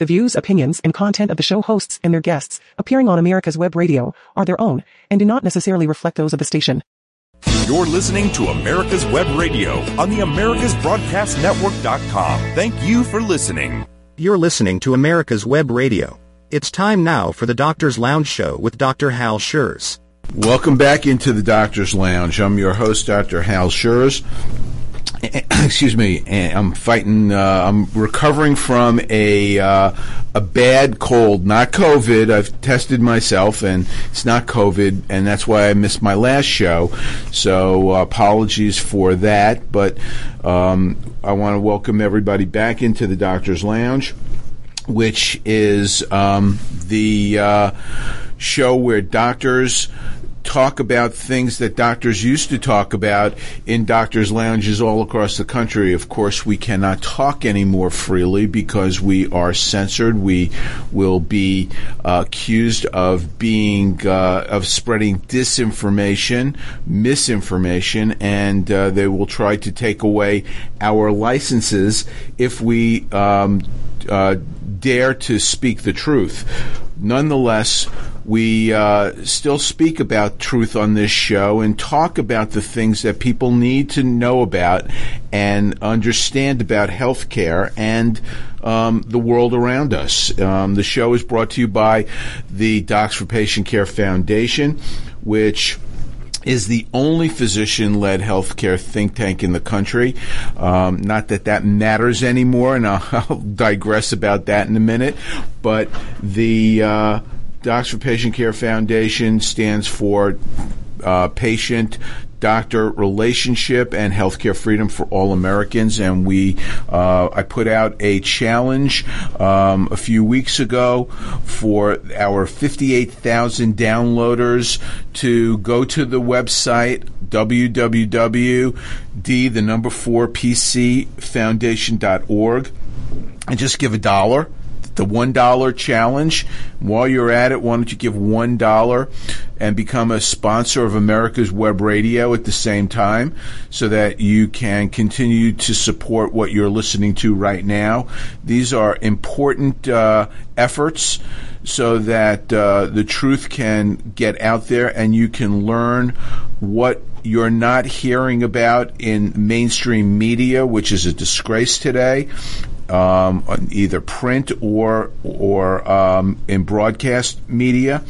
The views, opinions, and content of the show hosts and their guests appearing on America's Web Radio are their own and do not necessarily reflect those of the station. You're listening to America's Web Radio on the AmericasBroadcastNetwork.com. Thank you for listening. You're listening to America's Web Radio. It's time now for the Doctor's Lounge Show with Dr. Hal Scherz. Welcome back into the Doctor's Lounge. I'm your host, Dr. Hal Scherz. excuse me, I'm fighting. Uh, I'm recovering from a uh, a bad cold, not COVID. I've tested myself, and it's not COVID, and that's why I missed my last show. So uh, apologies for that, but um, I want to welcome everybody back into the Doctor's Lounge, which is um, the uh, show where doctors talk about things that doctors used to talk about in doctors' lounges all across the country. Of course, we cannot talk anymore freely because we are censored. We will be uh, accused of being uh, of spreading disinformation, misinformation, and uh, they will try to take away our licenses if we um, uh, dare to speak the truth. Nonetheless, we uh, still speak about truth on this show and talk about the things that people need to know about and understand about healthcare and um, the world around us. Um, the show is brought to you by the Docs for Patient Care Foundation, which is the only physician led healthcare think tank in the country. Um, not that that matters anymore, and I'll, I'll, digress about that in a minute. But the uh, Docs for Patient Care Foundation stands for uh, patient doctor relationship and healthcare freedom for all Americans. And we, uh, I put out a challenge um, a few weeks ago for our 58,000 downloaders to go to the website www.d the number four pc foundation.org and just give a dollar the $1 challenge. While you're at it, why don't you give $1 and become a sponsor of America's Web Radio at the same time so that you can continue to support what you're listening to right now. These are important uh, efforts so that uh, the truth can get out there and you can learn what you're not hearing about in mainstream media, which is a disgrace today um, either print or or um, in broadcast media.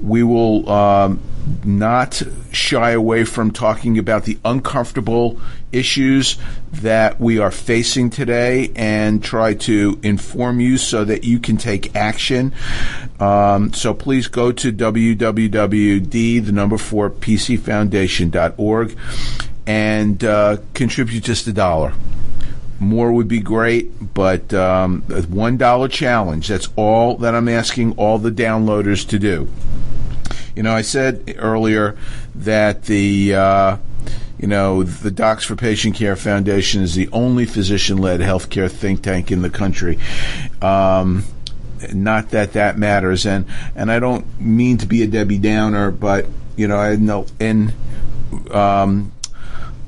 We will um, not shy away from talking about the uncomfortable issues that we are facing today and try to inform you so that you can take action. Um, so please go to www.d the number four pcfoundation.org and uh, contribute just a dollar. More would be great, but um, a one dollar challenge. That's all that I'm asking all the downloaders to do. You know, I said earlier that the uh, you know the Docs for Patient Care Foundation is the only physician-led healthcare think tank in the country. Um, not that that matters, and and I don't mean to be a Debbie Downer, but you know I know in um,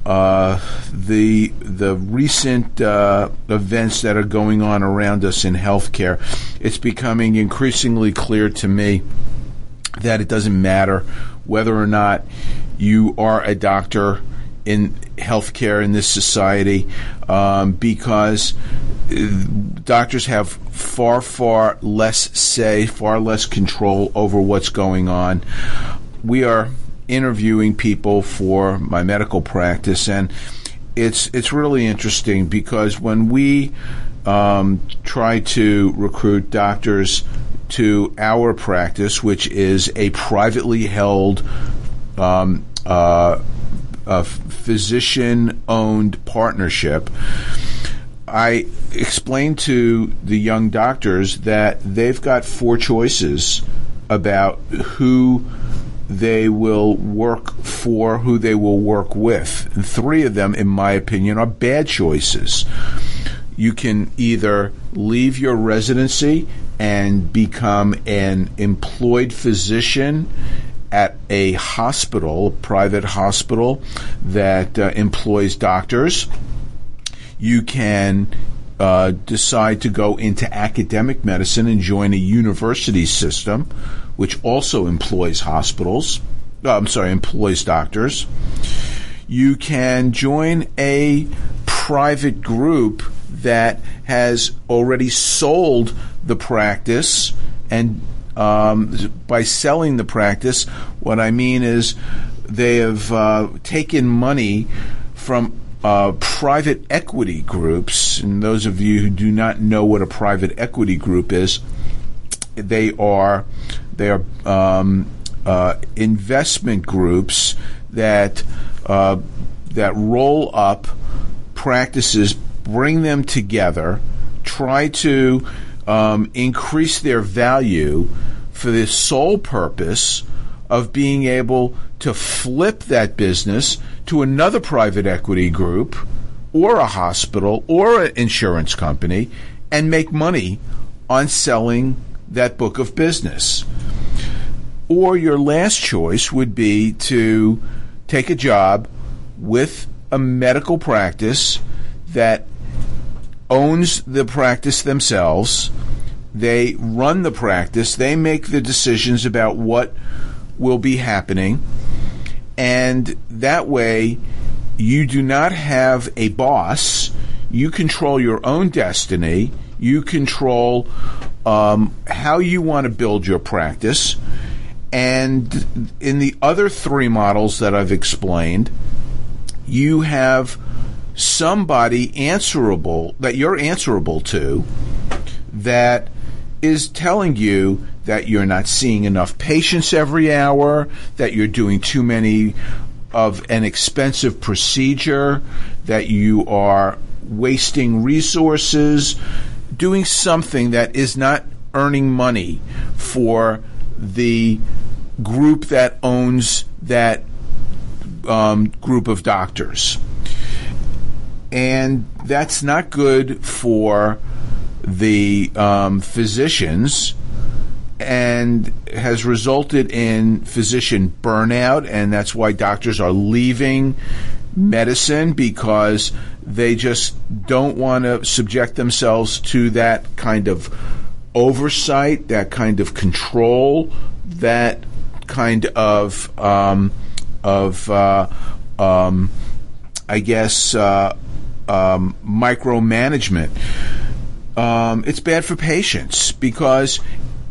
uh, the the recent uh, events that are going on around us in healthcare, it's becoming increasingly clear to me that it doesn't matter whether or not you are a doctor in healthcare in this society, um, because uh, doctors have far far less say, far less control over what's going on. We are interviewing people for my medical practice, and it's it's really interesting because when we um, try to recruit doctors to our practice, which is a privately held um, uh, physician owned partnership. I explained to the young doctors that they've got four choices about who they will work for, who they will work with. And three of them, in my opinion, are bad choices. You can either leave your residency and become an employed physician at a hospital, a private hospital that uh, employs doctors. You can uh, decide to go into academic medicine and join a university system, which also employs hospitals. Uh, I'm sorry, employs doctors. You can join a private group that has already sold the practice and um, by selling the practice, what I mean is they have uh, taken money from uh, private equity groups. And those of you who do not know what a private equity group is, they are they are um, uh, investment groups that uh, that roll up practices, bring them together, try to um, increase their value for the sole purpose of being able to flip that business to another private equity group or a hospital or an insurance company and make money on selling that book of business. Or your last choice would be to take a job with a medical practice that owns the practice themselves. They run the practice. They make the decisions about what will be happening. And that way, you do not have a boss. You control your own destiny. You control um, how you want to build your practice. And in the other three models that I've explained, you have somebody answerable that you're answerable to that is telling you that you're not seeing enough patients every hour, that you're doing too many of an expensive procedure, that you are wasting resources, doing something that is not earning money for the group that owns that um, group of doctors. And that's not good for the um, physicians and has resulted in physician burnout, and that's why doctors are leaving medicine because they just don't want to subject themselves to that kind of oversight, that kind of control, that kind of um, of uh, um, I guess. Uh, um, micromanagement. Um, it's bad for patients because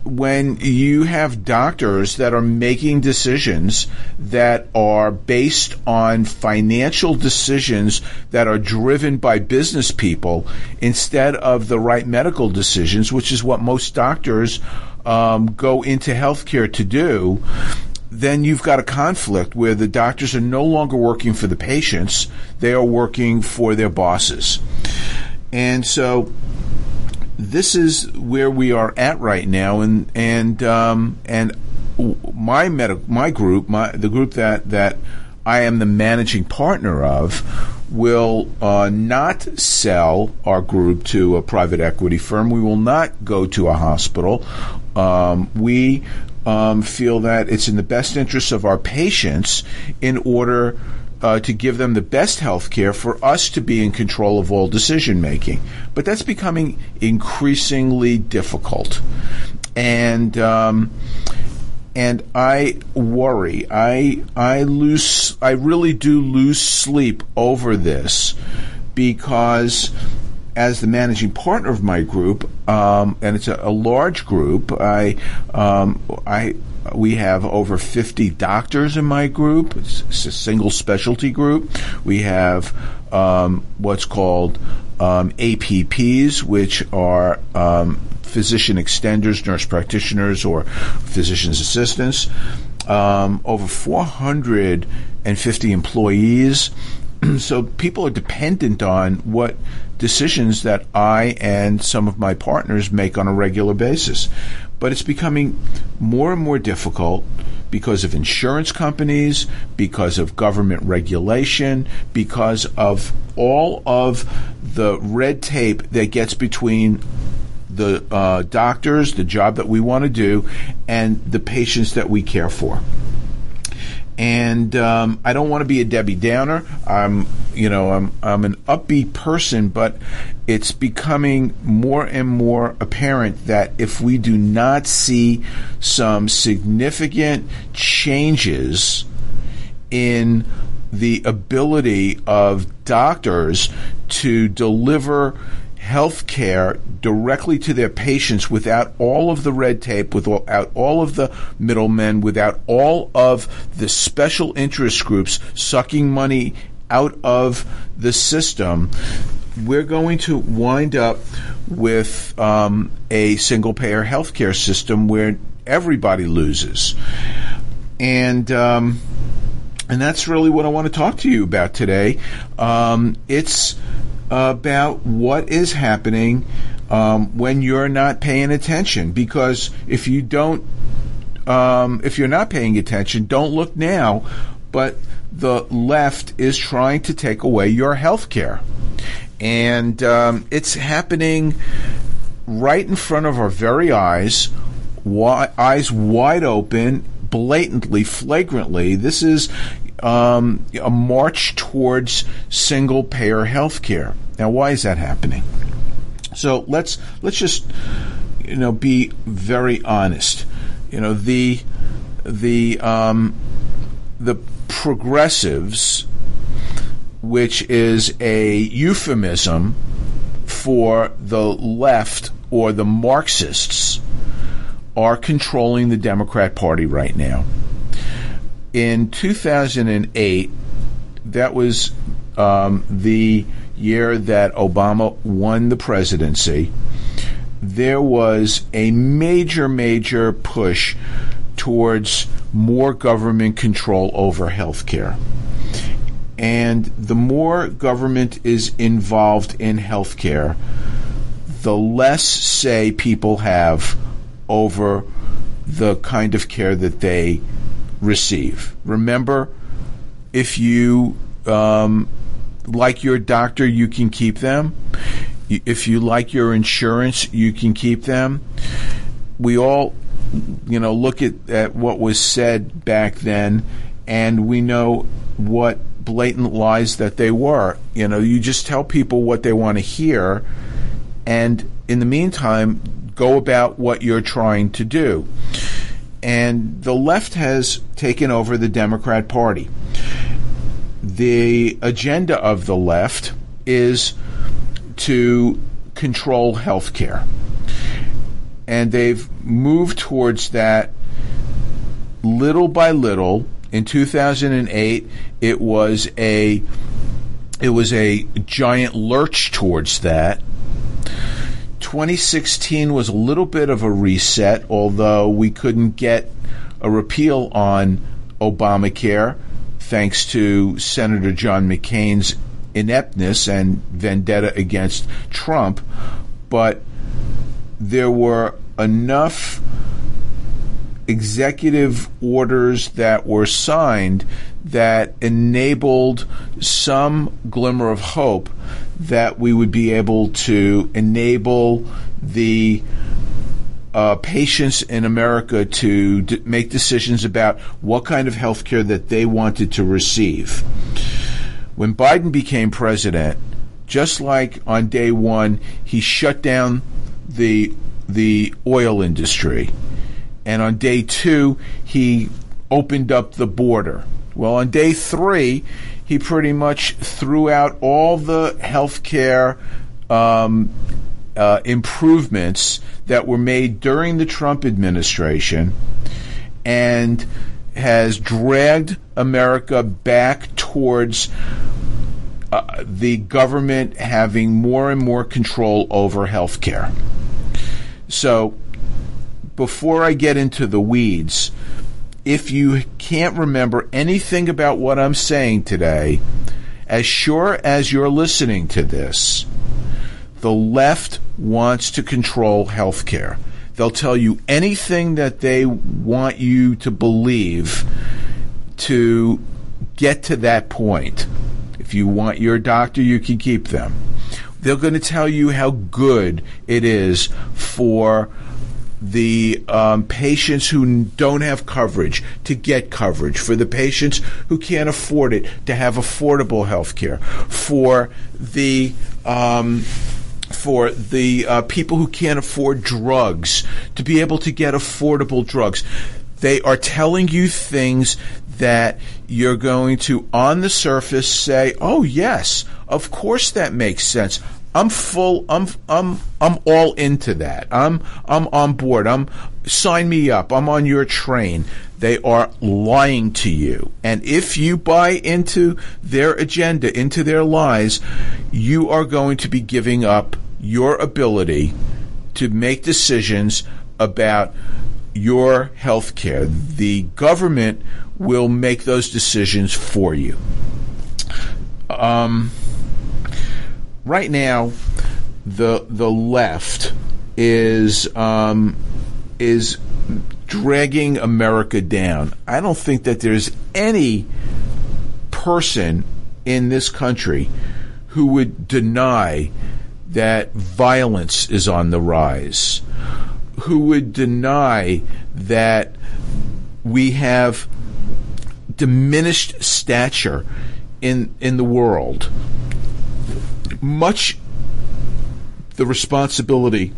when you have doctors that are making decisions that are based on financial decisions that are driven by business people instead of the right medical decisions, which is what most doctors um, go into healthcare to do, then you've got a conflict where the doctors are no longer working for the patients, they are working for their bosses. And so this is where we are at right now and and um, and my med- my group, my the group that that I am the managing partner of will uh, not sell our group to a private equity firm. We will not go to a hospital. Um, we um, feel that it's in the best interest of our patients in order uh, to give them the best health care for us to be in control of all decision making. But that's becoming increasingly difficult. And, um, and I worry. I I lose. I really do lose sleep over this because as the managing partner of my group, um, and it's a, a, large group. I, um, I, we have over 50 doctors in my group. It's, it's a single specialty group. We have um, what's called um, APPs, which are um, physician extenders, nurse practitioners, or physician's assistants. Um, over 450 employees. so people are dependent on what decisions that I and some of my partners make on a regular basis. But it's becoming more and more difficult because of insurance companies, because of government regulation, because of all of the red tape that gets between the uh, doctors, the job that we want to do, and the patients that we care for. And um, I don't want to be a Debbie Downer. I'm, you know, I'm I'm an upbeat person, but it's becoming more and more apparent that if we do not see some significant changes in the ability of doctors to deliver health care directly to their patients without all of the red tape, without all of the middlemen, without all of the special interest groups sucking money out of the system, we're going to wind up with um, a single payer healthcare system where everybody loses. And, um, and that's really what I want to talk to you about today. Um, it's about what is happening um, when you're not paying attention. Because if you don't, um, if you're not paying attention, don't look now. But the left is trying to take away your health care. And um, it's happening right in front of our very eyes, wi- eyes wide open, blatantly, flagrantly. This is um, a march towards single payer health care. Now, why is that happening? So let's let's just you know be very honest. You know the the um, the progressives, which is a euphemism for the left or the Marxists, are controlling the Democrat Party right now in 2008, that was um, the year that Obama won the presidency. There was a major, major push towards more government control over healthcare. And the more government is involved in healthcare, the less say people have over the kind of care that they receive. Remember, if you um, like your doctor, you can keep them. If you like your insurance, you can keep them. We all, you know, look at, at what was said back then, and we know what blatant lies that they were. You know, you just tell people what they want to hear, and in the meantime, go about what you're trying to do and the left has taken over the Democrat Party. The agenda of the left is to control health care. And they've moved towards that little by little. In 2008, it was a it was a giant lurch towards that 2016 was a little bit of a reset, although we couldn't get a repeal on Obamacare thanks to Senator John McCain's ineptness and vendetta against Trump. But there were enough executive orders that were signed that enabled some glimmer of hope that we would be able to enable the uh, patients in America to d- make decisions about what kind of health care that they wanted to receive. When Biden became president, just like on day one, he shut down the the oil industry, and on day two, he opened up the border. Well, on day three, he pretty much threw out all the healthcare um, uh, improvements that were made during the Trump administration and has dragged America back towards uh, the government having more and more control over healthcare. So, before I get into the weeds, if you can't remember anything about what I'm saying today, as sure as you're listening to this, the left wants to control healthcare. They'll tell you anything that they want you to believe to get to that point. If you want your doctor, you can keep them. They're going to tell you how good it is for the um, patients who don't have coverage to get coverage, for the patients who can't afford it to have affordable health care, for the um, for the uh, people who can't afford drugs to be able to get affordable drugs. They are telling you things that you're going to, on the surface, say, "Oh yes, of course that makes sense." I'm full. I'm I'm I'm all into that. I'm I'm on board. I'm sign me up. I'm on your train. They are lying to you. And if you buy into their agenda, into their lies, you are going to be giving up your ability to make decisions about your health care. The government will make those decisions for you. Um, right now, the the left is um, is dragging America down. I don't think that there's any person in this country who would deny that violence is on the rise, who would deny that we have diminished stature in in the world. Much the responsibility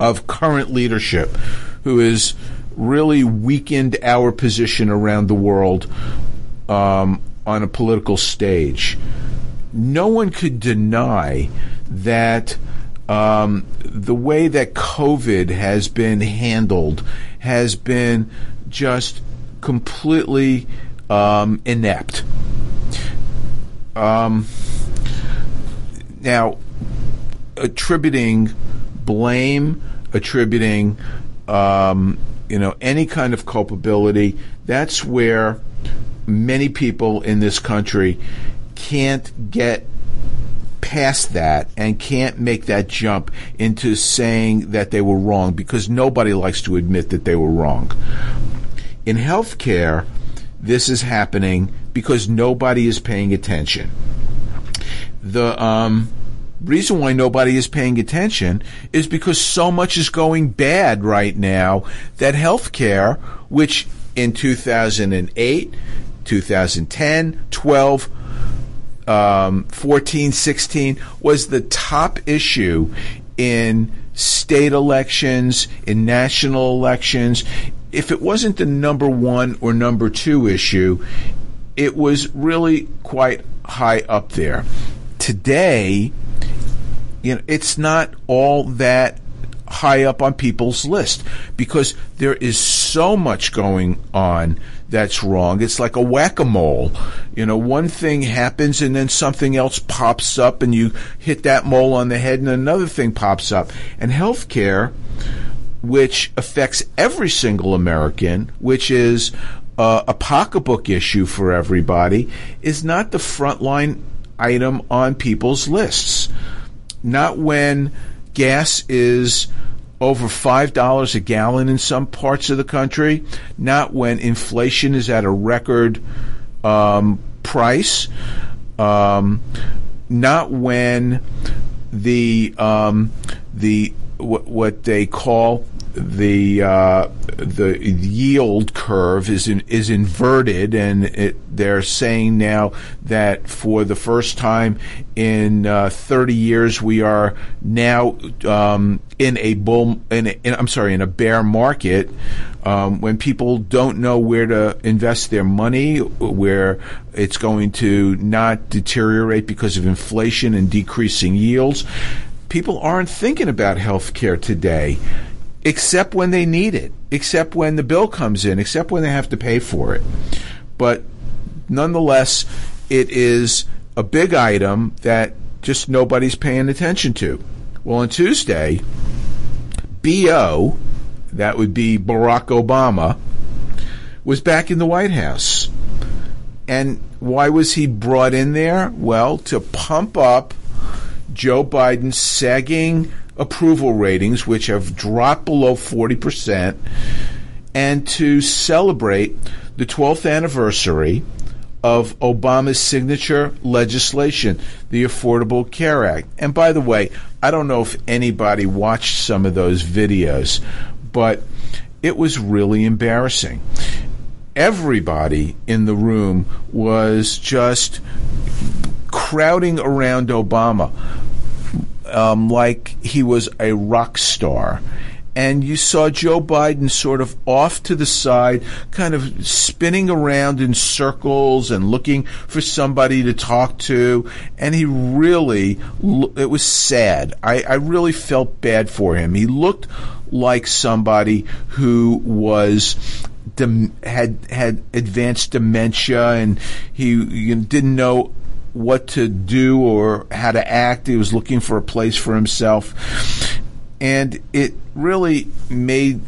of current leadership who has really weakened our position around the world um, on a political stage. No one could deny that um, the way that COVID has been handled has been just completely um, inept. Um, now, attributing blame, attributing um, you know any kind of culpability, that's where many people in this country can't get past that and can't make that jump into saying that they were wrong because nobody likes to admit that they were wrong. In healthcare, this is happening because nobody is paying attention. The um, reason why nobody is paying attention is because so much is going bad right now that healthcare, which in 2008, 2010, 12, um, 14, 16 was the top issue in state elections, in national elections. If it wasn't the number one or number two issue, it was really quite high up there. Today, you know, it's not all that high up on people's list because there is so much going on that's wrong. It's like a whack a mole. You know, one thing happens and then something else pops up and you hit that mole on the head and another thing pops up. And healthcare, which affects every single American, which is uh, a pocketbook issue for everybody, is not the frontline item on people's lists. Not when gas is over $5 a gallon in some parts of the country, not when inflation is at a record um, price, um, not when the um, the what, what they call the uh, the yield curve is in, is inverted, and it, they're saying now that for the first time in uh, 30 years, we are now um, in a bull. In, a, in, I'm sorry, in a bear market. Um, when people don't know where to invest their money, where it's going to not deteriorate because of inflation and decreasing yields, people aren't thinking about health care today except when they need it, except when the bill comes in, except when they have to pay for it. But nonetheless, it is a big item that just nobody's paying attention to. Well, on Tuesday, BO, that would be Barack Obama, was back in the White House. And why was he brought in there? Well, to pump up Joe Biden's sagging approval ratings, which have dropped below 40%, and to celebrate the 12th anniversary of Obama's signature legislation, the Affordable Care Act. And by the way, I don't know if anybody watched some of those videos, but it was really embarrassing. Everybody in the room was just crowding around Obama um, like he was a rock star. And you saw Joe Biden sort of off to the side, kind of spinning around in circles and looking for somebody to talk to. And he really, it was sad. I, I really felt bad for him. He looked like somebody who was had had advanced dementia and he didn't know what to do or how to act. He was looking for a place for himself. And it really made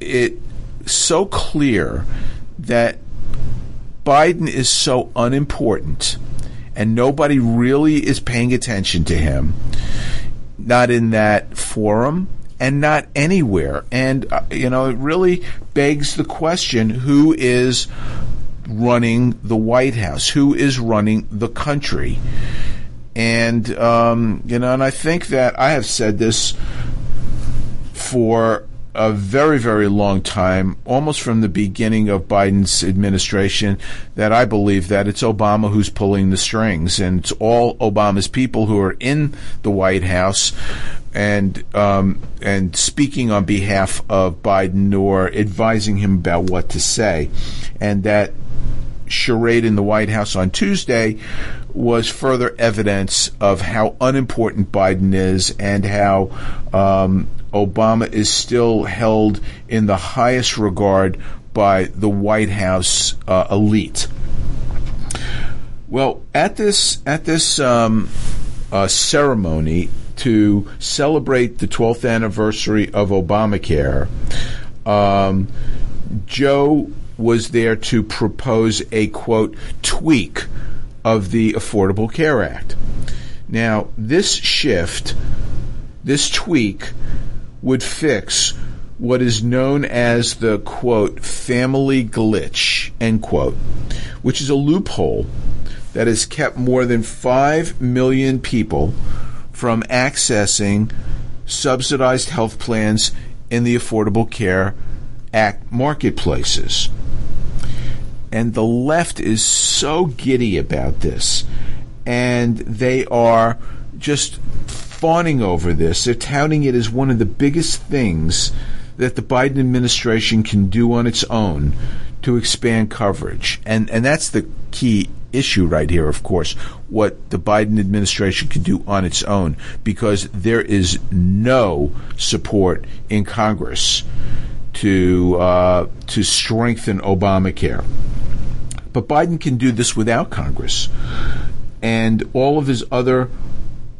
it so clear that Biden is so unimportant and nobody really is paying attention to him. Not in that forum and not anywhere. And, uh, you know, it really begs the question who is running the White House, who is running the country. And, um, you know, and I think that I have said this for a very, very long time, almost from the beginning of Biden's administration, that I believe that it's Obama who's pulling the strings, and it's all Obama's people who are in the White House and um, and speaking on behalf of Biden or advising him about what to say, and that charade in the White House on Tuesday was further evidence of how unimportant Biden is and how um, Obama is still held in the highest regard by the White House uh, elite. Well, at this at this um, uh, ceremony to celebrate the 12th anniversary of Obamacare, um, Joe was there to propose a quote tweak of the Affordable Care Act. Now, this shift, this tweak, would fix what is known as the quote family glitch end quote, which is a loophole that has kept more than 5 million people from accessing subsidized health plans in the Affordable Care Act marketplaces. And the left is so giddy about this. And they are just fawning over this. They're touting it as one of the biggest things that the Biden administration can do on its own to expand coverage. And and that's the key issue right here, of course, what the Biden administration can do on its own, because there is no support in Congress to uh, to strengthen Obamacare. But Biden can do this without Congress. And all of his other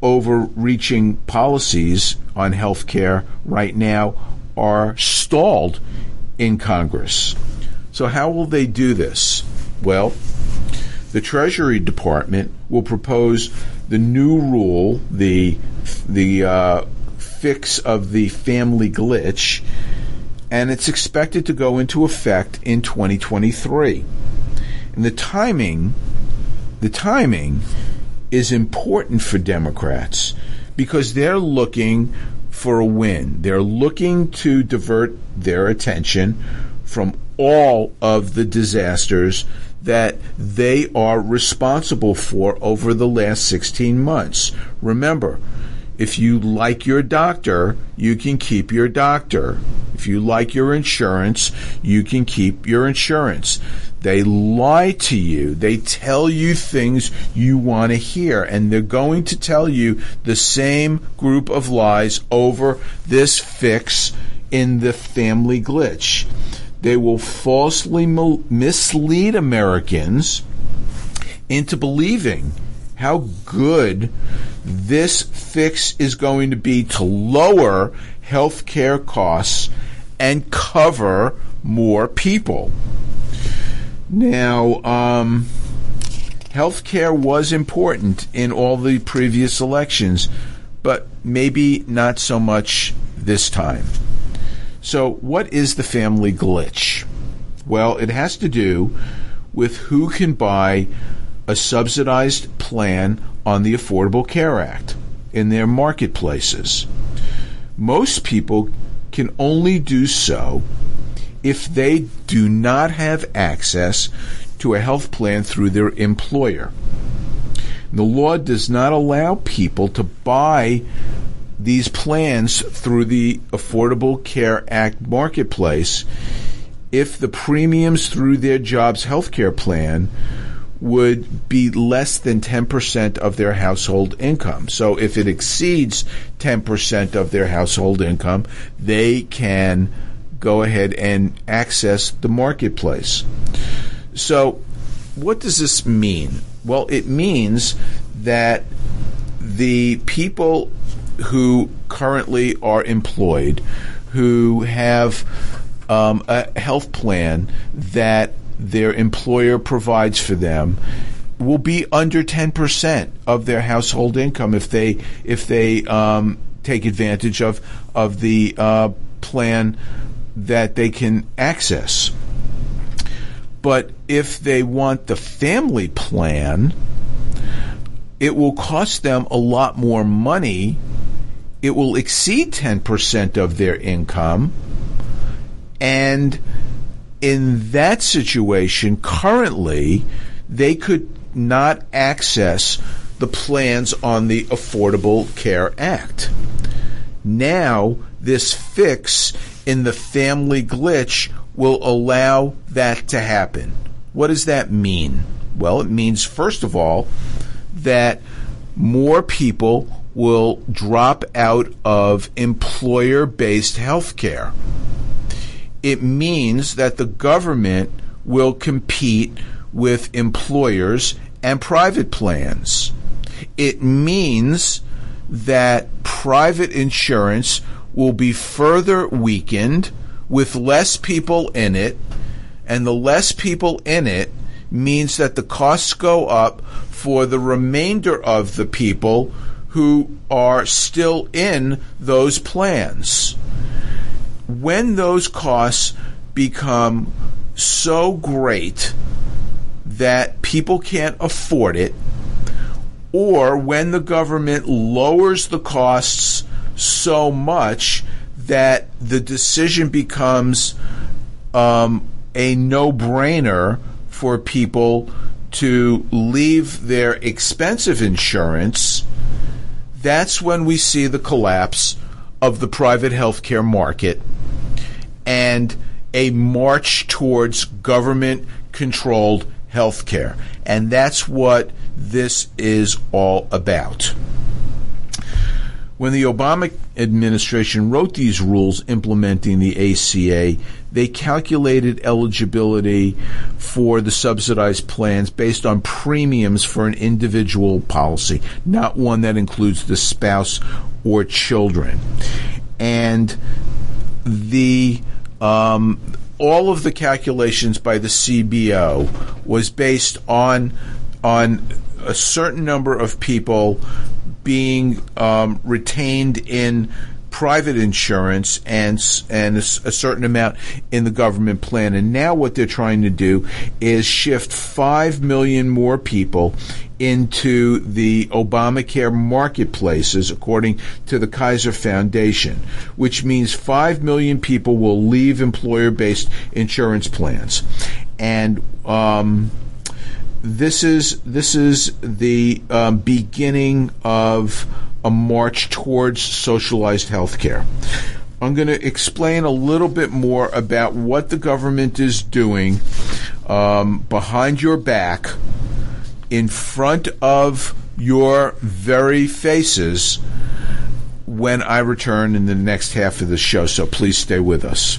overreaching policies on health care right now are stalled in Congress. So, how will they do this? Well, the Treasury Department will propose the new rule, the the uh, fix of the family glitch, and it's expected to go into effect in 2023. And the timing, the timing is important for Democrats because they're looking for a win. They're looking to divert their attention from all of the disasters that they are responsible for over the last 16 months. Remember, if you like your doctor, you can keep your doctor. If you like your insurance, you can keep your insurance. They lie to you. They tell you things you want to hear. And they're going to tell you the same group of lies over this fix in the family glitch. They will falsely mislead Americans into believing how good this fix is going to be to lower health care costs and cover more people. Now, um, healthcare was important in all the previous elections, but maybe not so much this time. So, what is the family glitch? Well, it has to do with who can buy a subsidized plan on the Affordable Care Act in their marketplaces. Most people can only do so if they do not have access to a health plan through their employer. The law does not allow people to buy these plans through the Affordable Care Act marketplace if the premiums through their job's health care plan would be less than 10% of their household income. So if it exceeds 10% of their household income, they can go ahead and access the marketplace. So what does this mean? Well, it means that the people who currently are employed, who have um, a health plan that their employer provides for them will be under 10% of their household income if they if they um, take advantage of of the uh, plan that they can access. But if they want the family plan, it will cost them a lot more money. It will exceed 10% of their income. And in that situation, currently, they could not access the plans on the Affordable Care Act. Now, this fix in the family glitch will allow that to happen. What does that mean? Well, it means, first of all, that more people will drop out of employer based health care it means that the government will compete with employers and private plans. It means that private insurance will be further weakened with less people in it, and the less people in it means that the costs go up for the remainder of the people who are still in those plans when those costs become so great that people can't afford it, or when the government lowers the costs so much that the decision becomes um, a no brainer for people to leave their expensive insurance, that's when we see the collapse of the private healthcare market and a march towards government controlled healthcare. And that's what this is all about. When the Obama administration wrote these rules implementing the ACA, they calculated eligibility for the subsidized plans based on premiums for an individual policy, not one that includes the spouse or children. And the um, all of the calculations by the CBO was based on on a certain number of people being um, retained in private insurance and and a, a, certain amount in the government plan. And now what they're trying to do is shift five million more people into the Obamacare marketplaces, according to the Kaiser Foundation, which means five million people will leave employer-based insurance plans, and um, this is this is the um, beginning of a march towards socialized health care. I'm going to explain a little bit more about what the government is doing um, behind your back, in front of your very faces, when I return in the next half of the show. So please stay with us.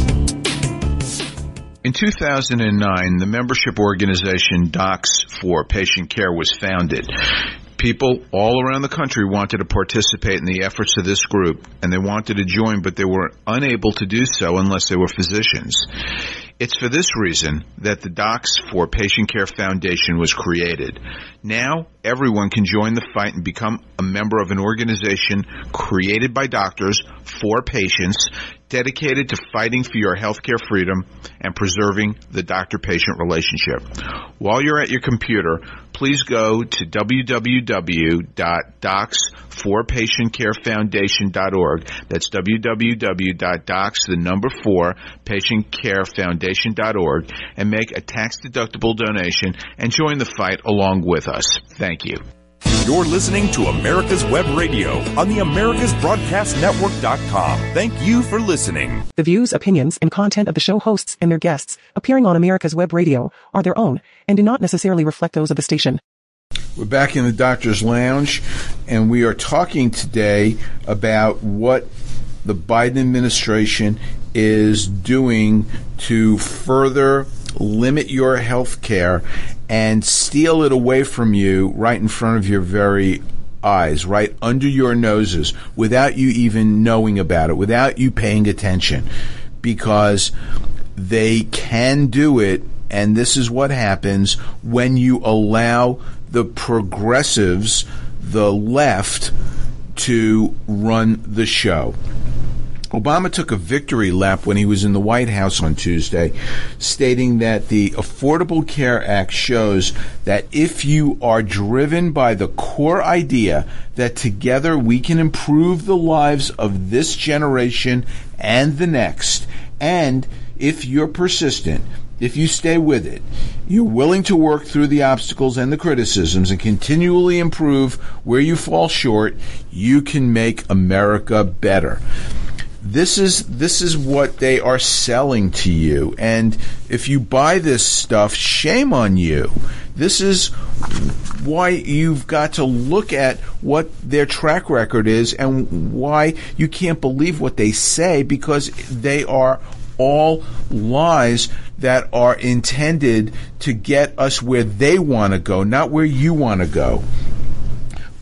In 2009, the membership organization Docs for Patient Care was founded. People all around the country wanted to participate in the efforts of this group, and they wanted to join, but they were unable to do so unless they were physicians. It's for this reason that the Docs for Patient Care Foundation was created. Now, everyone can join the fight and become a member of an organization created by doctors for patients dedicated to fighting for your healthcare freedom and preserving the doctor-patient relationship. While you're at your computer, please go to www.docs4patientcarefoundation.org. That's www.docs, the number four, patientcarefoundation.org, and make a tax-deductible donation and join the fight along with us. Thank you. You're listening to America's Web Radio on the AmericasBroadcastNetwork.com. Thank you for listening. The views, opinions, and content of the show hosts and their guests appearing on America's Web Radio are their own and do not necessarily reflect those of the station. We're back in the doctor's lounge, and we are talking today about what the Biden administration is doing to further limit your health care and steal it away from you right in front of your very eyes, right under your noses, without you even knowing about it, without you paying attention, because they can do it. And this is what happens when you allow the progressives, the left, to run the show. Obama took a victory lap when he was in the White House on Tuesday, stating that the Affordable Care Act shows that if you are driven by the core idea that together we can improve the lives of this generation and the next, and if you're persistent, if you stay with it, you're willing to work through the obstacles and the criticisms and continually improve where you fall short, you can make America better this is this is what they are selling to you. And if you buy this stuff shame on you. This is why you've got to look at what their track record is and why you can't believe what they say because they are all lies that are intended to get us where they want to go not where you want to go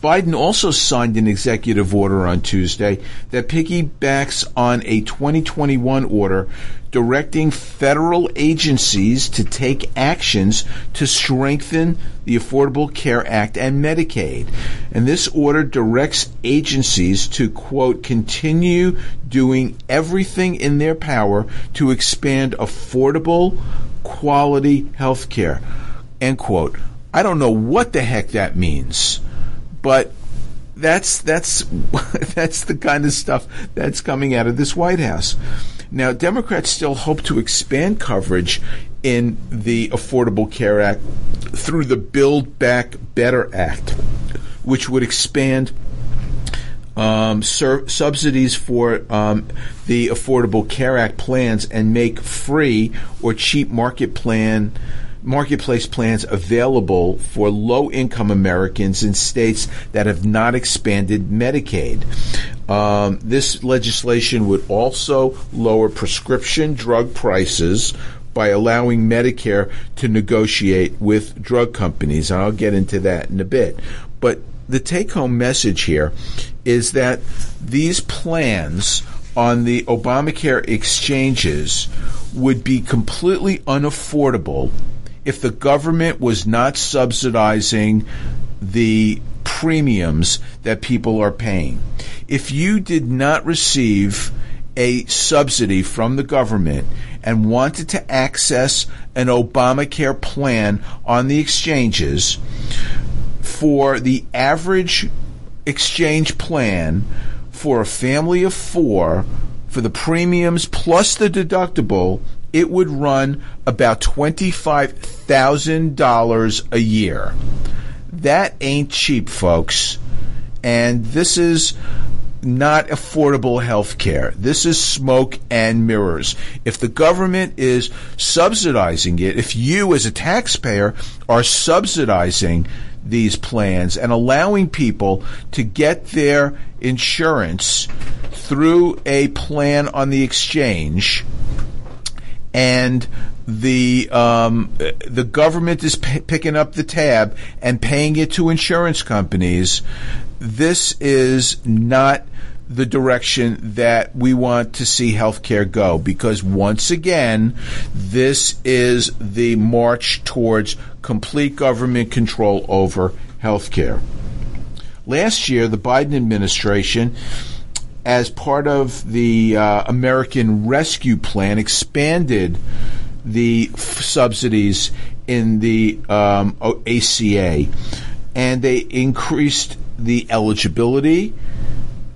Biden also signed an executive order on Tuesday that piggybacks on a 2021 order directing federal agencies to take actions to strengthen the Affordable Care Act and Medicaid. And this order directs agencies to, quote, continue doing everything in their power to expand affordable, quality health care, end quote. I don't know what the heck that means but that's that's that's the kind of stuff that's coming out of this White House. Now, Democrats still hope to expand coverage in the Affordable Care Act through the Build Back Better Act, which would expand um, sur- subsidies for um, the Affordable Care Act plans and make free or cheap market plan marketplace plans available for low income Americans in states that have not expanded Medicaid. Um, this legislation would also lower prescription drug prices by allowing Medicare to negotiate with drug companies. And I'll get into that in a bit. But the take home message here is that these plans on the Obamacare exchanges would be completely unaffordable if the government was not subsidizing the premiums that people are paying. If you did not receive a subsidy from the government and wanted to access an Obamacare plan on the exchanges, for the average exchange plan for a family of four, for the premiums plus the deductible, it would run about $25,000 a year. That ain't cheap, folks. And this is not affordable health care. This is smoke and mirrors. If the government is subsidizing it, if you as a taxpayer are subsidizing these plans and allowing people to get their insurance through a plan on the exchange and the um, the government is p- picking up the tab and paying it to insurance companies. This is not the direction that we want to see healthcare go because once again, this is the march towards complete government control over healthcare. Last year, the Biden administration as part of the uh, American Rescue Plan, expanded the f- subsidies in the um, ACA, and they increased the eligibility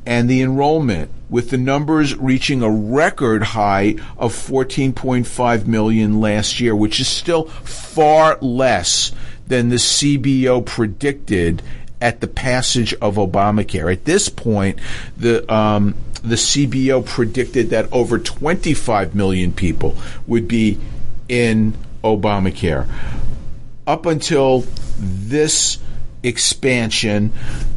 and the enrollment, with the numbers reaching a record high of 14.5 million last year, which is still far less than the CBO predicted at the passage of Obamacare. At this point, the um, the CBO predicted that over 25 million people would be in Obamacare. Up until this expansion,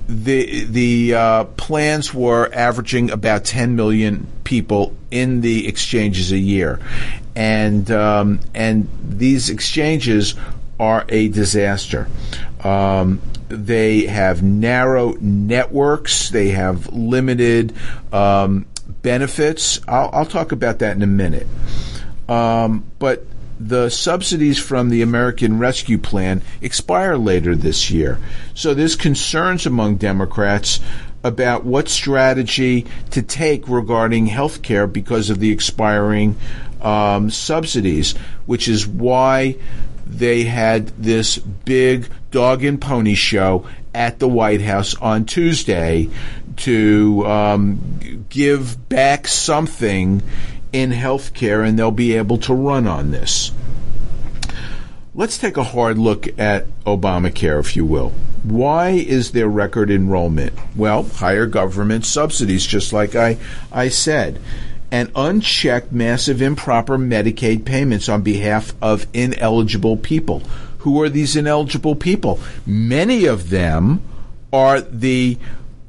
the the uh, plans were averaging about 10 million people in the exchanges a year, and um, and these exchanges are a disaster. Um, they have narrow networks. They have limited um, benefits. I'll, I'll, talk about that in a minute. Um, but the subsidies from the American Rescue Plan expire later this year. So there's concerns among Democrats about what strategy to take regarding health care because of the expiring um, subsidies, which is why they had this big dog and pony show at the White House on Tuesday to um, give back something in health care, and they'll be able to run on this. Let's take a hard look at Obamacare, if you will. Why is there record enrollment? Well, higher government subsidies, just like I, I said and unchecked massive improper Medicaid payments on behalf of ineligible people. Who are these ineligible people? Many of them are the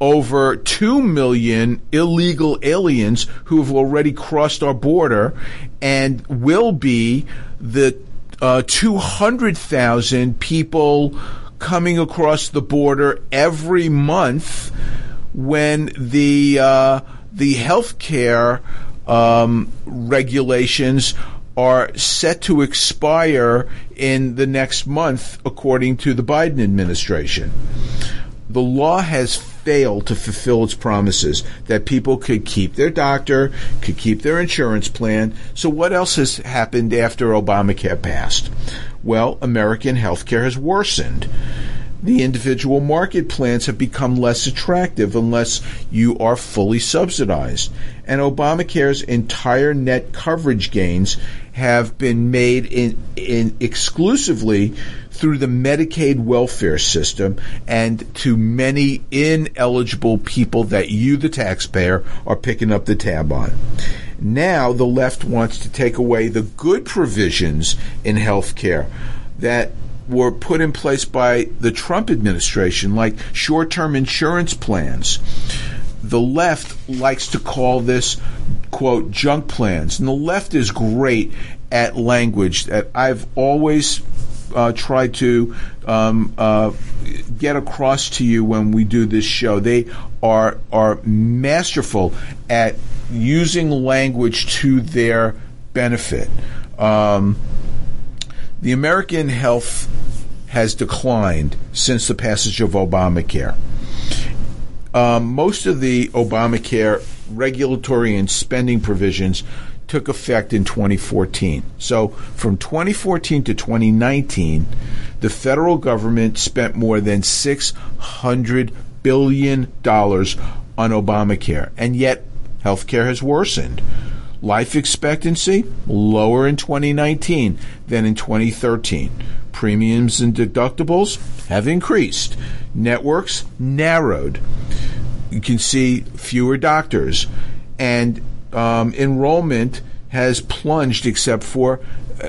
over 2 million illegal aliens who have already crossed our border and will be the uh, 200,000 people coming across the border every month when the uh, the health care um, regulations are set to expire in the next month, according to the Biden administration. The law has failed to fulfill its promises that people could keep their doctor, could keep their insurance plan. So, what else has happened after Obamacare passed? Well, American healthcare has worsened the individual market plans have become less attractive unless you are fully subsidized. And Obamacare's entire net coverage gains have been made in, in exclusively through the Medicaid welfare system and to many ineligible people that you, the taxpayer, are picking up the tab on. Now the left wants to take away the good provisions in health care that were put in place by the Trump administration, like short term insurance plans. The left likes to call this, quote, junk plans. And the left is great at language that I've always uh, tried to um, uh, get across to you when we do this show. They are are masterful at using language to their benefit. Um, the American health has declined since the passage of Obamacare. Um, most of the Obamacare regulatory and spending provisions took effect in 2014. So from 2014 to 2019, the federal government spent more than $600 billion on Obamacare, and yet healthcare has worsened. Life expectancy lower in 2019 than in 2013. Premiums and deductibles have increased. Networks narrowed. you can see fewer doctors, and um, enrollment has plunged, except for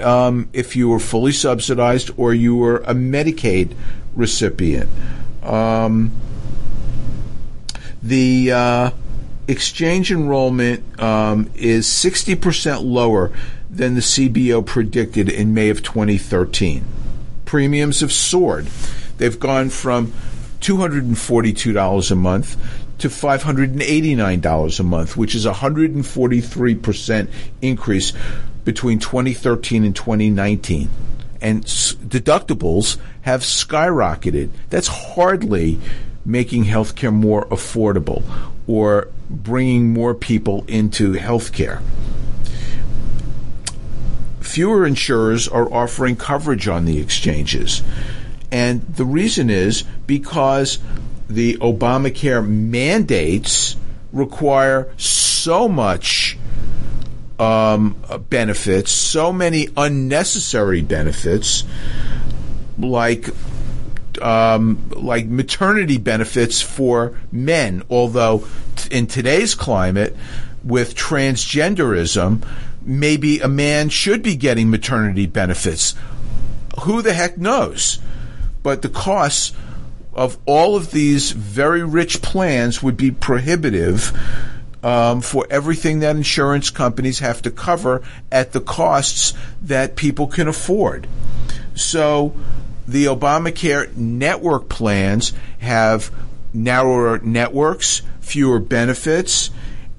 um, if you were fully subsidized or you were a Medicaid recipient. Um, the uh, exchange enrollment um, is 60% lower than the CBO predicted in May of 2013. Premiums have soared. They've gone from $242 a month to $589 a month, which is a 143% increase between 2013 and 2019. And s- deductibles have skyrocketed. That's hardly making healthcare more affordable or bringing more people into healthcare. Fewer insurers are offering coverage on the exchanges. And the reason is because the Obamacare mandates require so much um, benefits, so many unnecessary benefits, like um, like maternity benefits for men. Although in today's climate, with transgenderism, maybe a man should be getting maternity benefits. Who the heck knows? But the costs of all of these very rich plans would be prohibitive um, for everything that insurance companies have to cover at the costs that people can afford. So the Obamacare network plans have narrower networks, fewer benefits,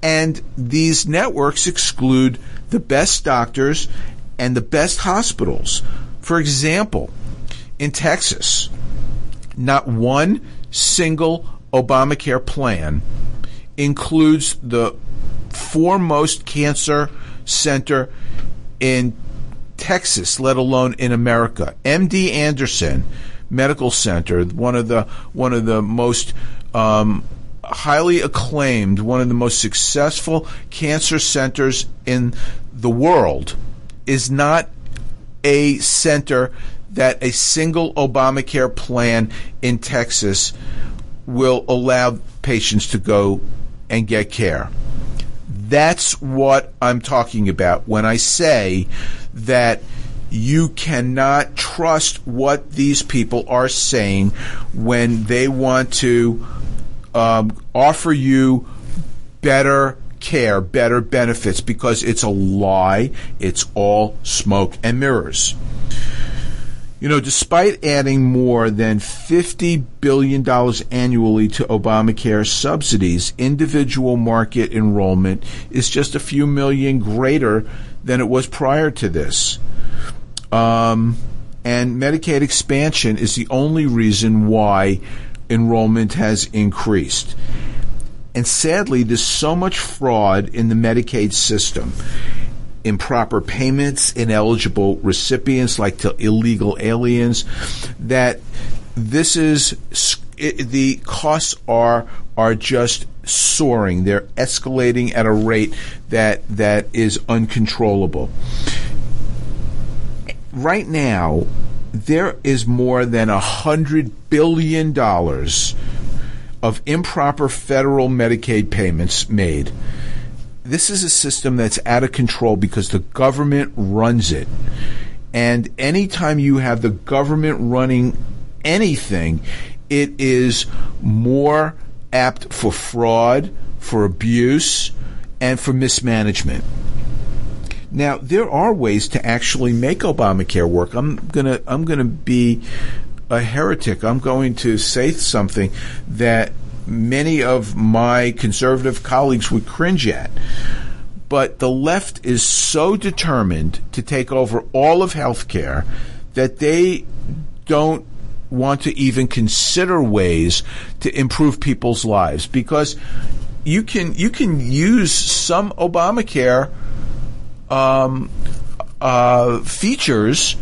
and these networks exclude the best doctors and the best hospitals. For example, in Texas, not one single Obamacare plan includes the foremost cancer center in Texas, let alone in America. MD Anderson Medical Center, one of the one of the most um, highly acclaimed, one of the most successful cancer centers in the world, is not a center that a single Obamacare plan in Texas will allow patients to go and get care. That's what I'm talking about when I say that you cannot trust what these people are saying when they want to um, offer you better care, better benefits, because it's a lie. It's all smoke and mirrors. You know, despite adding more than $50 billion annually to Obamacare subsidies, individual market enrollment is just a few million greater than it was prior to this. Um, and Medicaid expansion is the only reason why enrollment has increased. And sadly, there's so much fraud in the Medicaid system improper payments, ineligible recipients like to illegal aliens, that this is it, the costs are are just soaring. They're escalating at a rate that that is uncontrollable. Right now, there is more than a hundred billion dollars of improper federal Medicaid payments made this is a system that's out of control because the government runs it. And anytime you have the government running anything, it is more apt for fraud, for abuse, and for mismanagement. Now, there are ways to actually make Obamacare work. I'm gonna I'm gonna be a heretic. I'm going to say something that many of my conservative colleagues would cringe at. But the left is so determined to take over all of healthcare that they don't want to even consider ways to improve people's lives because you can you can use some Obamacare um, uh, features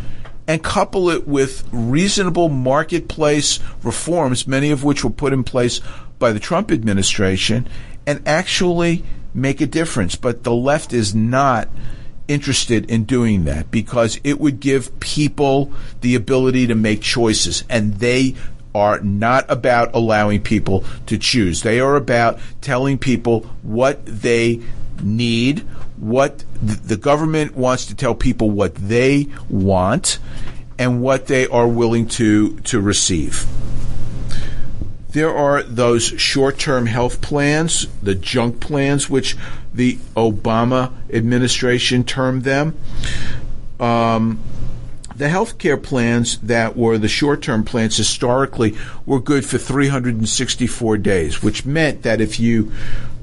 and couple it with reasonable marketplace reforms, many of which were put in place by the Trump administration, and actually make a difference. But the left is not interested in doing that because it would give people the ability to make choices, and they are not about allowing people to choose. They are about telling people what they need, what the government wants to tell people what they want, and what they are willing to, to receive. There are those short term health plans, the junk plans, which the Obama administration termed them. Um, the healthcare plans that were the short term plans historically were good for 364 days, which meant that if you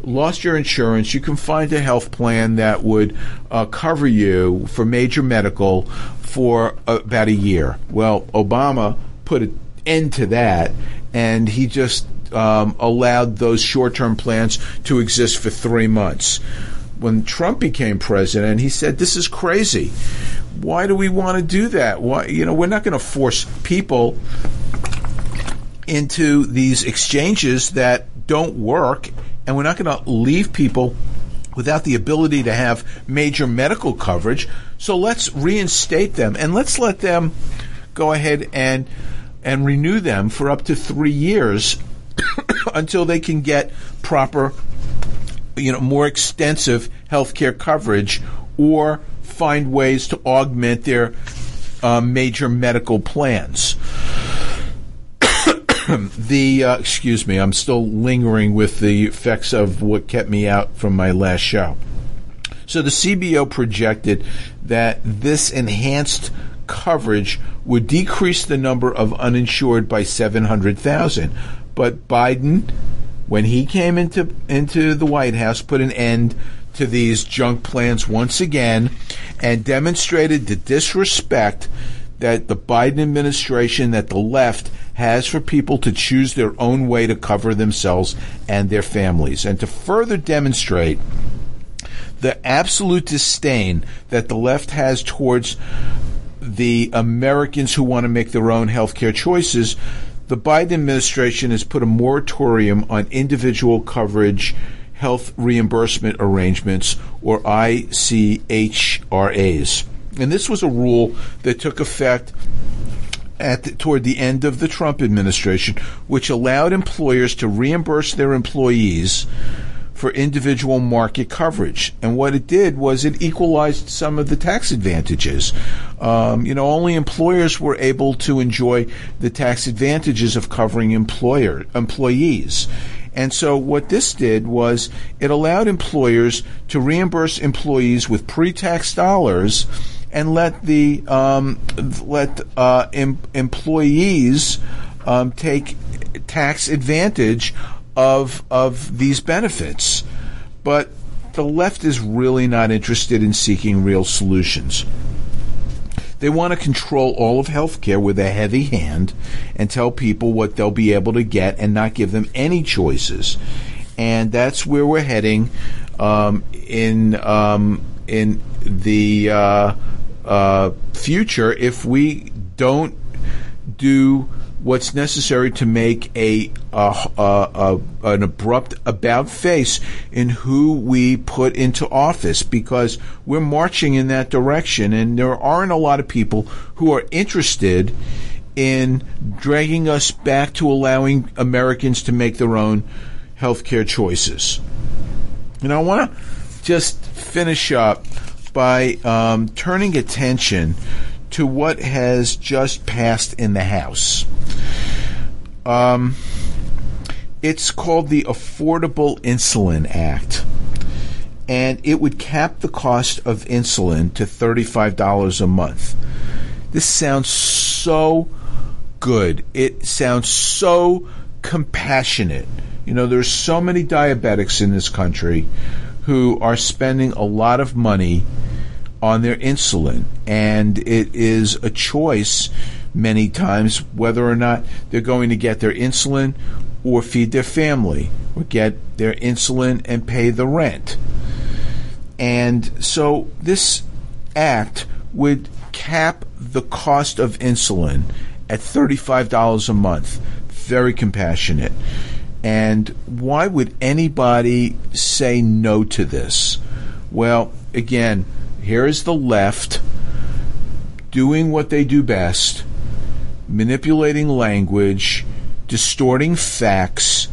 lost your insurance, you can find a health plan that would uh, cover you for major medical for about a year. Well, Obama put an end to that, and he just um, allowed those short term plans to exist for three months. When Trump became president, he said, This is crazy why do we want to do that? Why, you know, we're not going to force people into these exchanges that don't work, and we're not going to leave people without the ability to have major medical coverage. So let's reinstate them and let's let them go ahead and and renew them for up to three years until they can get proper, you know, more extensive health care coverage or find ways to augment their uh, major medical plans. the uh, excuse me, I'm still lingering with the effects of what kept me out from my last show. So the CBO projected that this enhanced coverage would decrease the number of uninsured by 700,000. But Biden, when he came into into the White House, put an end to these junk plans once again and demonstrated the disrespect that the Biden administration, that the left has for people to choose their own way to cover themselves and their families. And to further demonstrate the absolute disdain that the left has towards the Americans who want to make their own healthcare choices, the Biden administration has put a moratorium on individual coverage health reimbursement arrangements, or ICHRAs. And this was a rule that took effect at the, toward the end of the Trump administration, which allowed employers to reimburse their employees for individual market coverage. And what it did was it equalized some of the tax advantages. Um, you know, only employers were able to enjoy the tax advantages of covering employer employees. And so what this did was it allowed employers to reimburse employees with pre-tax dollars and let the um, let uh, em- employees um, take tax advantage of of these benefits. But the left is really not interested in seeking real solutions. They want to control all of healthcare with a heavy hand and tell people what they'll be able to get and not give them any choices. And that's where we're heading um, in um, in the uh, uh, future if we don't do what's necessary to make a, a, a, an abrupt about face in who we put into office because we're marching in that direction and there aren't a lot of people who are interested in dragging us back to allowing Americans to make their own healthcare choices. And I want to just finish up by um, turning attention to what has just passed in the House. Um, it's called the Affordable Insulin Act. And it would cap the cost of insulin to $35 a month. This sounds so good. It sounds so compassionate. You know, there's so many diabetics in this country who are spending a lot of money on their insulin, and it is a choice many times whether or not they're going to get their insulin or feed their family or get their insulin and pay the rent. And so this act would cap the cost of insulin at $35 a month. Very compassionate. And why would anybody say no to this? Well, again, here is the left doing what they do best, manipulating language, distorting facts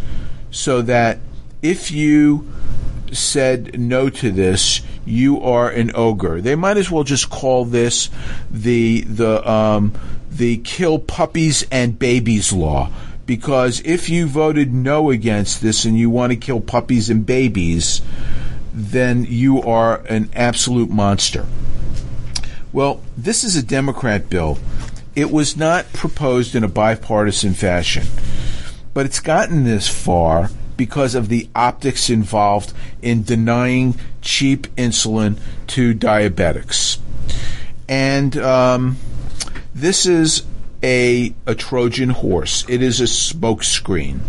so that if you said no to this, you are an ogre. They might as well just call this the the um, the kill puppies and babies law. Because if you voted no against this and you want to kill puppies and babies, then you are an absolute monster. Well, this is a Democrat bill. It was not proposed in a bipartisan fashion, but it's gotten this far because of the optics involved in denying cheap insulin to diabetics. And um, this is a, a Trojan horse, it is a smokescreen.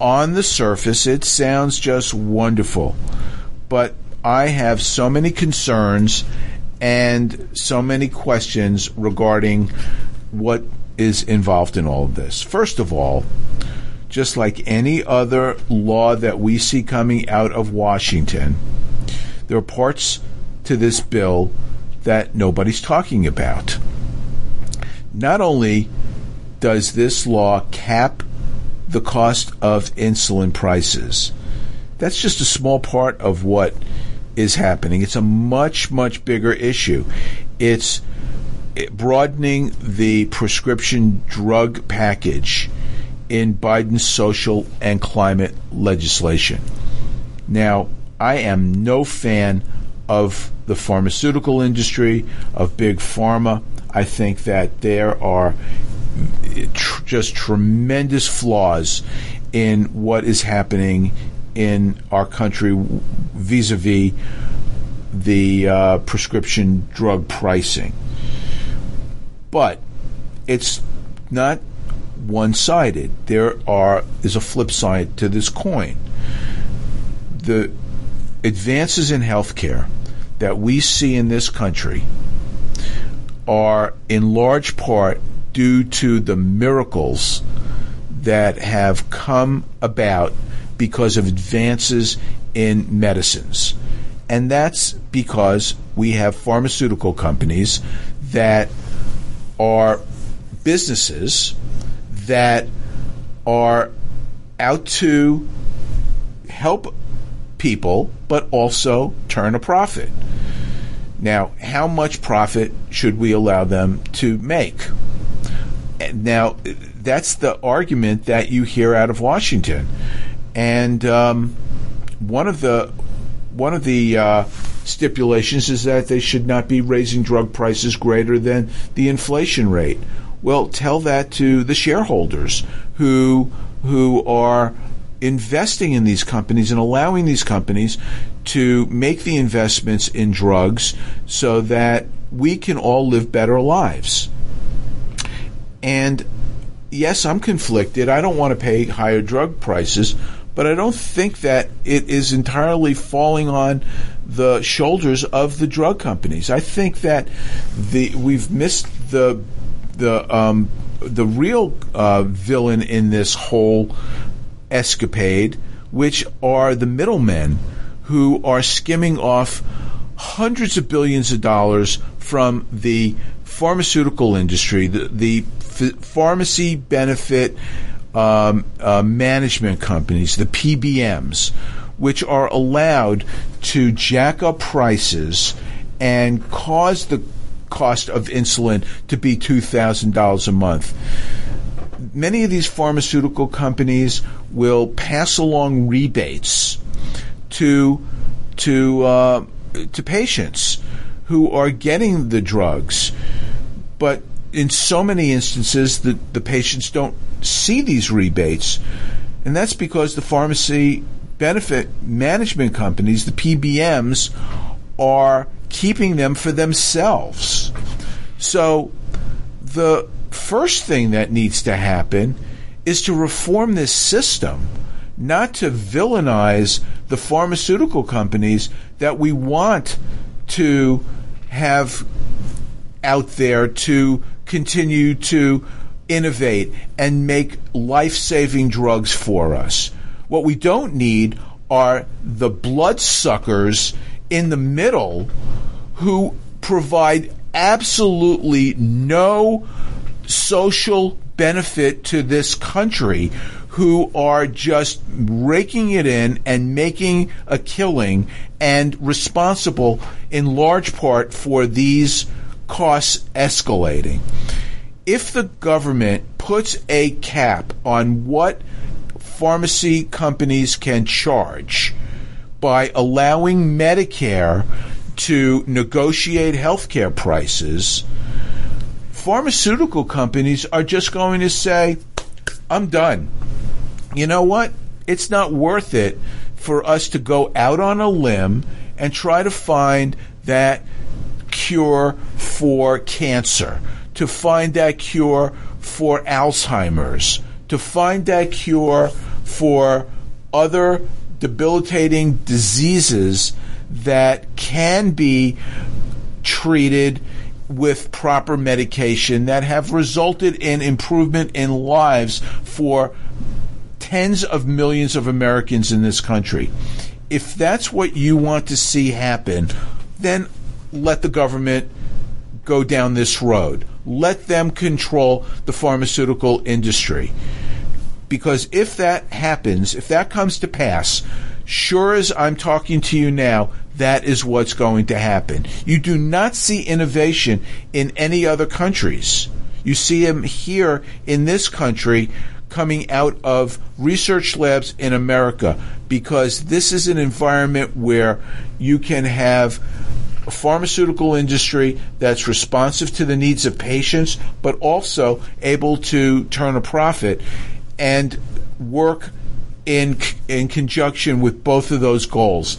On the surface, it sounds just wonderful, but I have so many concerns and so many questions regarding what is involved in all of this. First of all, just like any other law that we see coming out of Washington, there are parts to this bill that nobody's talking about. Not only does this law cap the cost of insulin prices, that's just a small part of what is happening. It's a much, much bigger issue. It's broadening the prescription drug package in Biden's social and climate legislation. Now, I am no fan of the pharmaceutical industry, of big pharma. I think that there are tr- just tremendous flaws in what is happening in our country vis a vis the uh, prescription drug pricing. But it's not one sided. There are is a flip side to this coin. The advances in healthcare that we see in this country are in large part due to the miracles that have come about because of advances in medicines. And that's because we have pharmaceutical companies that are businesses that are out to help people, but also turn a profit. Now, how much profit should we allow them to make? Now, that's the argument that you hear out of Washington, and um, one of the one of the uh, stipulations is that they should not be raising drug prices greater than the inflation rate. Well, tell that to the shareholders who who are investing in these companies and allowing these companies to make the investments in drugs so that we can all live better lives. And yes, I'm conflicted. I don't want to pay higher drug prices, but I don't think that it is entirely falling on the shoulders of the drug companies. I think that the we've missed the the um, the real uh, villain in this whole escapade, which are the middlemen who are skimming off hundreds of billions of dollars from the pharmaceutical industry, the, the f- pharmacy benefit um, uh, management companies, the PBMs, which are allowed to jack up prices and cause the cost of insulin to be $2,000 a month. Many of these pharmaceutical companies will pass along rebates to to uh, to patients who are getting the drugs, but in so many instances, the, the patients don't see these rebates, and that's because the pharmacy benefit management companies, the PBMs, are keeping them for themselves. So the first thing that needs to happen is to reform this system, not to villainize the pharmaceutical companies that we want to have out there to continue to innovate and make life saving drugs for us. What we don't need are the bloodsuckers in the middle who provide absolutely no social benefit to this country who are just raking it in and making a killing and responsible in large part for these costs escalating. If the government puts a cap on what pharmacy companies can charge by allowing Medicare to negotiate healthcare prices, pharmaceutical companies are just going to say, I'm done. You know what? It's not worth it for us to go out on a limb and try to find that cure for cancer, to find that cure for Alzheimer's, to find that cure for other debilitating diseases that can be treated with proper medication that have resulted in improvement in lives for tens of millions of Americans in this country. If that's what you want to see happen, then let the government go down this road. Let them control the pharmaceutical industry. Because if that happens, if that comes to pass, sure as I'm talking to you now, that is what's going to happen. You do not see innovation in any other countries. You see them here in this country coming out of research labs in America because this is an environment where you can have a pharmaceutical industry that's responsive to the needs of patients, but also able to turn a profit and work in in conjunction with both of those goals.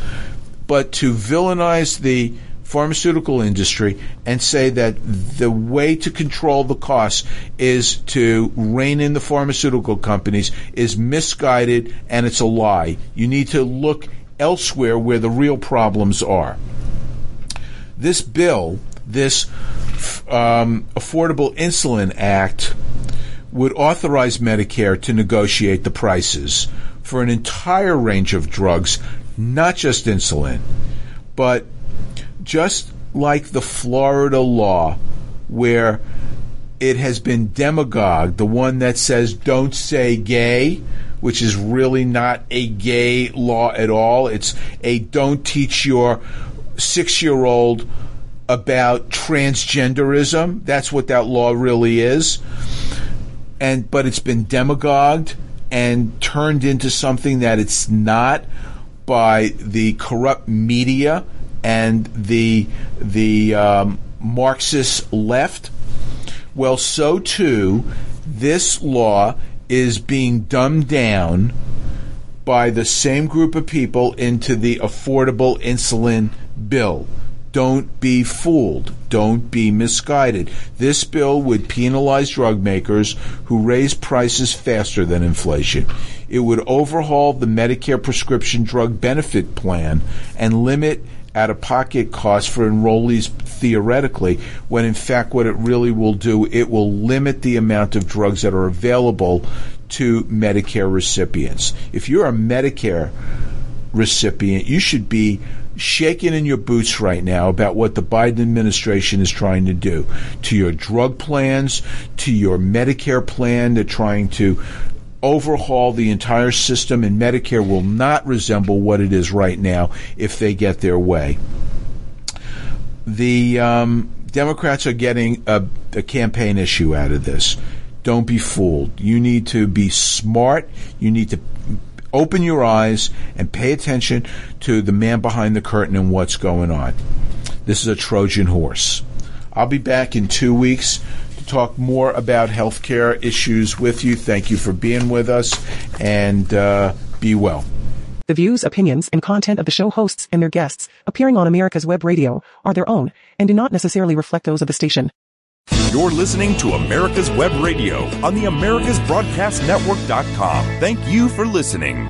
But to villainize the pharmaceutical industry and say that the way to control the costs is to rein in the pharmaceutical companies is misguided and it's a lie. You need to look elsewhere where the real problems are. This bill, this um, Affordable Insulin Act, would authorize Medicare to negotiate the prices for an entire range of drugs, not just insulin, but just like the Florida law, where it has been demagogued, the one that says don't say gay, which is really not a gay law at all. It's a don't teach your six year old about transgenderism. That's what that law really is. And but it's been demagogued and turned into something that it's not by the corrupt media and the the um, Marxist left. Well, so too, this law is being dumbed down by the same group of people into the affordable insulin bill. Don't be fooled. Don't be misguided. This bill would penalize drug makers who raise prices faster than inflation. It would overhaul the Medicare prescription drug benefit plan and limit out of pocket costs for enrollees theoretically, when in fact what it really will do, it will limit the amount of drugs that are available to Medicare recipients. If you're a Medicare recipient, you should be shaking in your boots right now about what the Biden administration is trying to do to your drug plans, to your Medicare plan. They're trying to overhaul the entire system, and Medicare will not resemble what it is right now if they get their way. The um, Democrats are getting a, a campaign issue out of this. Don't be fooled. You need to be smart. You need to open your eyes and pay attention to the man behind the curtain and what's going on. This is a Trojan horse. I'll be back in two weeks talk more about healthcare issues with you. Thank you for being with us and uh, be well. The views, opinions, and content of the show hosts and their guests appearing on America's Web Radio are their own and do not necessarily reflect those of the station. You're listening to America's Web Radio on the AmericasBroadcastNetwork.com. Thank you for listening.